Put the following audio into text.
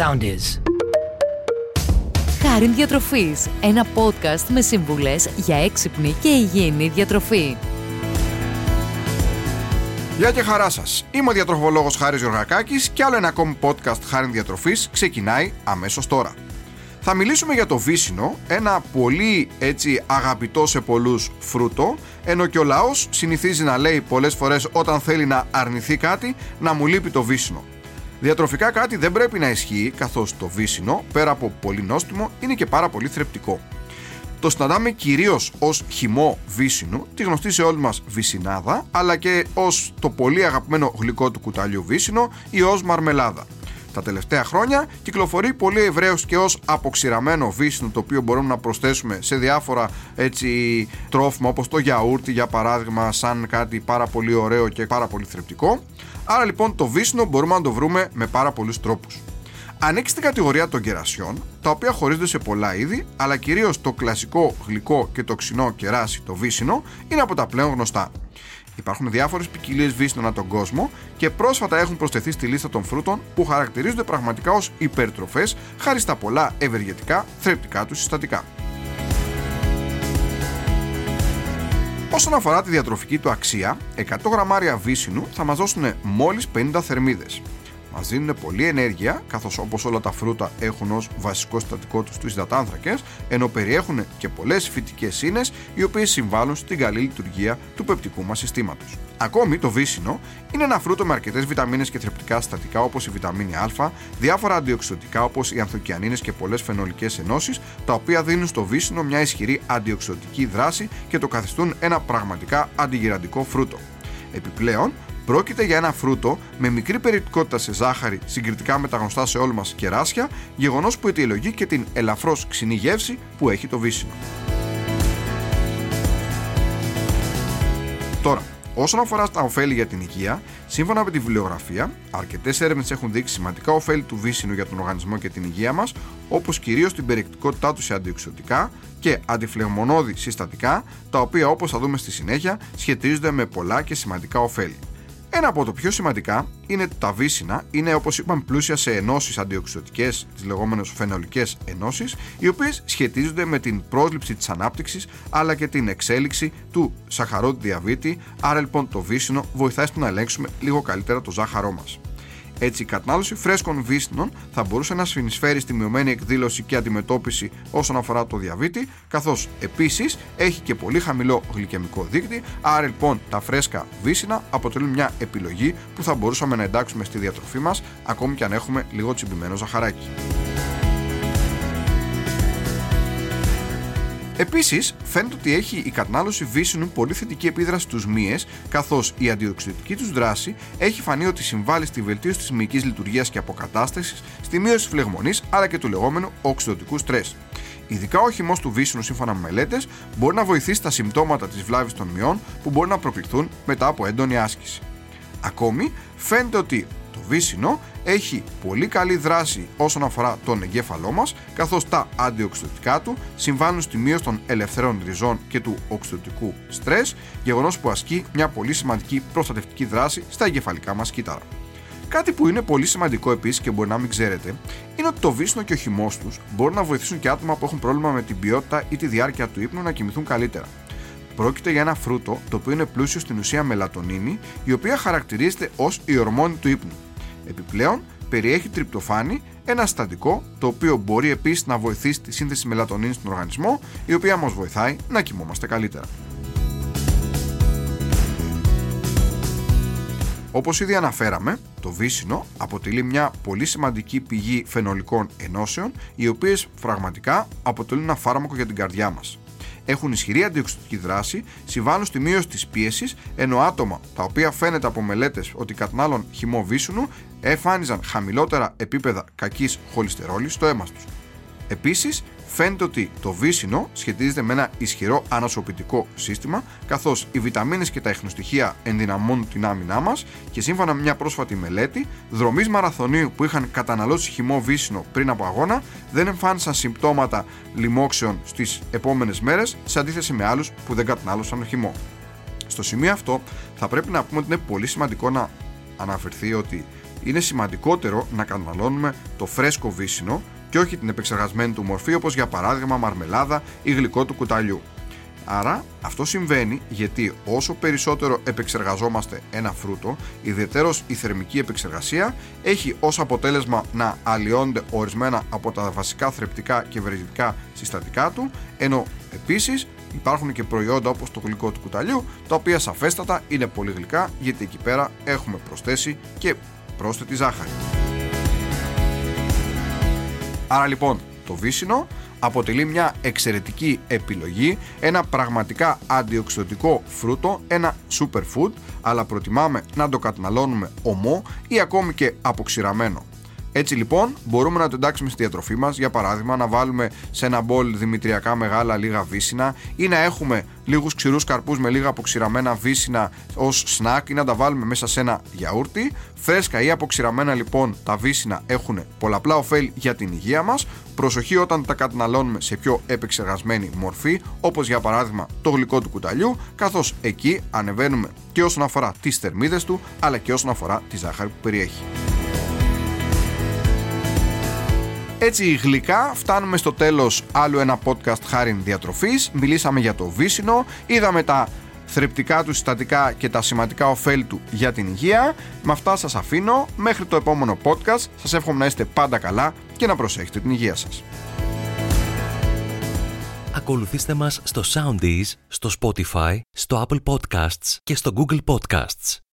sound is. Χάριν Διατροφής, ένα podcast με σύμβουλες για έξυπνη και υγιεινή διατροφή. Γεια και χαρά σας. Είμαι ο διατροφολόγος Χάρης Γεωργακάκης και άλλο ένα ακόμη podcast Χάριν Διατροφής ξεκινάει αμέσως τώρα. Θα μιλήσουμε για το βύσινο, ένα πολύ έτσι αγαπητό σε πολλούς φρούτο, ενώ και ο λαός συνηθίζει να λέει πολλές φορές όταν θέλει να αρνηθεί κάτι, να μου λείπει το βύσινο. Διατροφικά κάτι δεν πρέπει να ισχύει, καθώς το βύσινο, πέρα από πολύ νόστιμο, είναι και πάρα πολύ θρεπτικό. Το συναντάμε κυρίως ως χυμό βύσινου, τη γνωστή σε όλοι μας βυσινάδα, αλλά και ως το πολύ αγαπημένο γλυκό του κουταλιού βύσινο ή ως μαρμελάδα. Τα τελευταία χρόνια κυκλοφορεί πολύ ευρέως και ως αποξηραμένο βύσινο το οποίο μπορούμε να προσθέσουμε σε διάφορα έτσι τρόφιμα όπως το γιαούρτι για παράδειγμα σαν κάτι πάρα πολύ ωραίο και πάρα πολύ θρεπτικό. Άρα λοιπόν το βύσινο μπορούμε να το βρούμε με πάρα πολλούς τρόπους. Ανήκει στην κατηγορία των κερασιών, τα οποία χωρίζονται σε πολλά είδη, αλλά κυρίως το κλασικό γλυκό και το ξινό κεράσι, το βύσινο, είναι από τα πλέον γνωστά. Υπάρχουν διάφορες ποικιλίε βύσινων ανά τον κόσμο και πρόσφατα έχουν προσθεθεί στη λίστα των φρούτων που χαρακτηρίζονται πραγματικά ως υπερτροφές χάρη στα πολλά ευεργετικά θρεπτικά τους συστατικά. Όσον αφορά τη διατροφική του αξία, 100 γραμμάρια βύσινου θα μας δώσουν μόλις 50 θερμίδες. Μας δίνουν πολλή ενέργεια, καθώς όπως όλα τα φρούτα έχουν ως βασικό συστατικό τους τους υδατάνθρακες, ενώ περιέχουν και πολλές φυτικές ίνες, οι οποίες συμβάλλουν στην καλή λειτουργία του πεπτικού μας συστήματος. Ακόμη, το βύσινο είναι ένα φρούτο με αρκετές βιταμίνες και θρεπτικά συστατικά όπως η βιταμίνη Α, διάφορα αντιοξυδοτικά όπως οι ανθοκιανίνες και πολλές φαινολικές ενώσεις, τα οποία δίνουν στο βύσινο μια ισχυρή αντιοξυδοτική δράση και το καθιστούν ένα πραγματικά αντιγυραντικό φρούτο. Επιπλέον, Πρόκειται για ένα φρούτο με μικρή περιεκτικότητα σε ζάχαρη συγκριτικά με τα γνωστά σε όλου μας κεράσια, γεγονός που αιτιολογεί και την ελαφρώς ξινή γεύση που έχει το βύσινο. Τώρα, όσον αφορά στα ωφέλη για την υγεία, σύμφωνα με τη βιβλιογραφία, αρκετές έρευνες έχουν δείξει σημαντικά ωφέλη του βύσινου για τον οργανισμό και την υγεία μας, όπως κυρίως την περιεκτικότητά του σε αντιοξωτικά και αντιφλεγμονώδη συστατικά, τα οποία όπως θα δούμε στη συνέχεια σχετίζονται με πολλά και σημαντικά ωφέλη. Ένα από το πιο σημαντικά είναι τα βύσινα, είναι όπως είπαμε πλούσια σε ενώσεις αντιοξυδοτικές, τις λεγόμενες φαινολικές ενώσεις, οι οποίες σχετίζονται με την πρόσληψη της ανάπτυξης αλλά και την εξέλιξη του σαχαρότη διαβήτη, άρα λοιπόν το βύσινο βοηθάει στο να ελέγξουμε λίγο καλύτερα το ζάχαρό μας. Έτσι, η κατανάλωση φρέσκων βύσινων θα μπορούσε να συνεισφέρει στη μειωμένη εκδήλωση και αντιμετώπιση όσον αφορά το διαβήτη, καθώς επίσης έχει και πολύ χαμηλό γλυκαιμικό δείκτη. Άρα, λοιπόν, τα φρέσκα βύσινα αποτελούν μια επιλογή που θα μπορούσαμε να εντάξουμε στη διατροφή μας, ακόμη και αν έχουμε λίγο τσιμπημένο ζαχαράκι. Επίσης, φαίνεται ότι έχει η κατανάλωση βύσινου πολύ θετική επίδραση στους μύες, καθώς η αντιοξυδοτική τους δράση έχει φανεί ότι συμβάλλει στη βελτίωση της μυϊκής λειτουργίας και αποκατάστασης, στη μείωση της φλεγμονής αλλά και του λεγόμενου οξυδοτικού στρες. Ειδικά ο χυμό του βύσινου, σύμφωνα με μελέτες, μπορεί να βοηθήσει τα συμπτώματα της βλάβης των μειών που μπορεί να προκληθούν μετά από έντονη άσκηση. Ακόμη, φαίνεται ότι το βύσινο έχει πολύ καλή δράση όσον αφορά τον εγκέφαλό μας, καθώς τα αντιοξυδοτικά του συμβάλλουν στη μείωση των ελευθερών ριζών και του οξυδοτικού στρες, γεγονός που ασκεί μια πολύ σημαντική προστατευτική δράση στα εγκεφαλικά μας κύτταρα. Κάτι που είναι πολύ σημαντικό επίσης και μπορεί να μην ξέρετε, είναι ότι το βύσινο και ο χυμός τους μπορούν να βοηθήσουν και άτομα που έχουν πρόβλημα με την ποιότητα ή τη διάρκεια του ύπνου να κοιμηθούν καλύτερα. Πρόκειται για ένα φρούτο το οποίο είναι πλούσιο στην ουσία μελατονίνη, η οποία χαρακτηρίζεται ως η ορμόνη του ύπνου. Επιπλέον, περιέχει τριπτοφάνη, ένα συστατικό το οποίο μπορεί επίσης να βοηθήσει τη σύνθεση μελατονίνης στον οργανισμό, η οποία μα βοηθάει να κοιμόμαστε καλύτερα. Όπως ήδη αναφέραμε, το βύσινο αποτελεί μια πολύ σημαντική πηγή φαινολικών ενώσεων, οι οποίες πραγματικά αποτελούν ένα φάρμακο για την καρδιά μας έχουν ισχυρή αντιοξυδοτική δράση, συμβάλλουν στη μείωση της πίεσης, ενώ άτομα τα οποία φαίνεται από μελέτες ότι κατανάλων χυμό βύσουνου εφάνιζαν χαμηλότερα επίπεδα κακής χολυστερόλης στο αίμα τους. Επίσης, φαίνεται ότι το βύσινο σχετίζεται με ένα ισχυρό ανασωπητικό σύστημα, καθώς οι βιταμίνες και τα εχνοστοιχεία ενδυναμώνουν την άμυνά μας και σύμφωνα με μια πρόσφατη μελέτη, δρομή μαραθωνίου που είχαν καταναλώσει χυμό βύσινο πριν από αγώνα δεν εμφάνισαν συμπτώματα λοιμόξεων στις επόμενες μέρες σε αντίθεση με άλλους που δεν κατανάλωσαν χυμό. Στο σημείο αυτό θα πρέπει να πούμε ότι είναι πολύ σημαντικό να αναφερθεί ότι είναι σημαντικότερο να καταναλώνουμε το φρέσκο βύσινο και όχι την επεξεργασμένη του μορφή όπως για παράδειγμα μαρμελάδα ή γλυκό του κουταλιού. Άρα αυτό συμβαίνει γιατί όσο περισσότερο επεξεργαζόμαστε ένα φρούτο, ιδιαίτερος η θερμική επεξεργασία έχει ως αποτέλεσμα να αλλοιώνται ορισμένα από τα βασικά θρεπτικά και βεριδικά συστατικά του, ενώ επίσης υπάρχουν και προϊόντα όπως το γλυκό του κουταλιού, τα οποία σαφέστατα είναι πολύ γλυκά γιατί εκεί πέρα έχουμε προσθέσει και πρόσθετη ζάχαρη. Άρα λοιπόν το βύσινο αποτελεί μια εξαιρετική επιλογή, ένα πραγματικά αντιοξυδοτικό φρούτο, ένα superfood, αλλά προτιμάμε να το καταναλώνουμε ομό ή ακόμη και αποξηραμένο. Έτσι λοιπόν μπορούμε να το εντάξουμε στη διατροφή μας, για παράδειγμα να βάλουμε σε ένα μπολ δημητριακά μεγάλα λίγα βύσινα ή να έχουμε λίγους ξηρούς καρπούς με λίγα αποξηραμένα βύσινα ως σνακ ή να τα βάλουμε μέσα σε ένα γιαούρτι. Φρέσκα ή αποξηραμένα λοιπόν τα βύσινα έχουν πολλαπλά ωφέλη για την υγεία μας. Προσοχή όταν τα καταναλώνουμε σε πιο επεξεργασμένη μορφή όπως για παράδειγμα το γλυκό του κουταλιού καθώς εκεί ανεβαίνουμε και όσον αφορά τις θερμίδες του αλλά και όσον αφορά τη ζάχαρη που περιέχει. Έτσι γλυκά φτάνουμε στο τέλος άλλου ένα podcast χάριν διατροφής. Μιλήσαμε για το βύσινο, είδαμε τα θρεπτικά του συστατικά και τα σημαντικά ωφέλη του για την υγεία. Με αυτά σας αφήνω. Μέχρι το επόμενο podcast. Σας εύχομαι να είστε πάντα καλά και να προσέχετε την υγεία σας. Ακολουθήστε μας στο Soundees, στο Spotify, στο Apple Podcasts και στο Google Podcasts.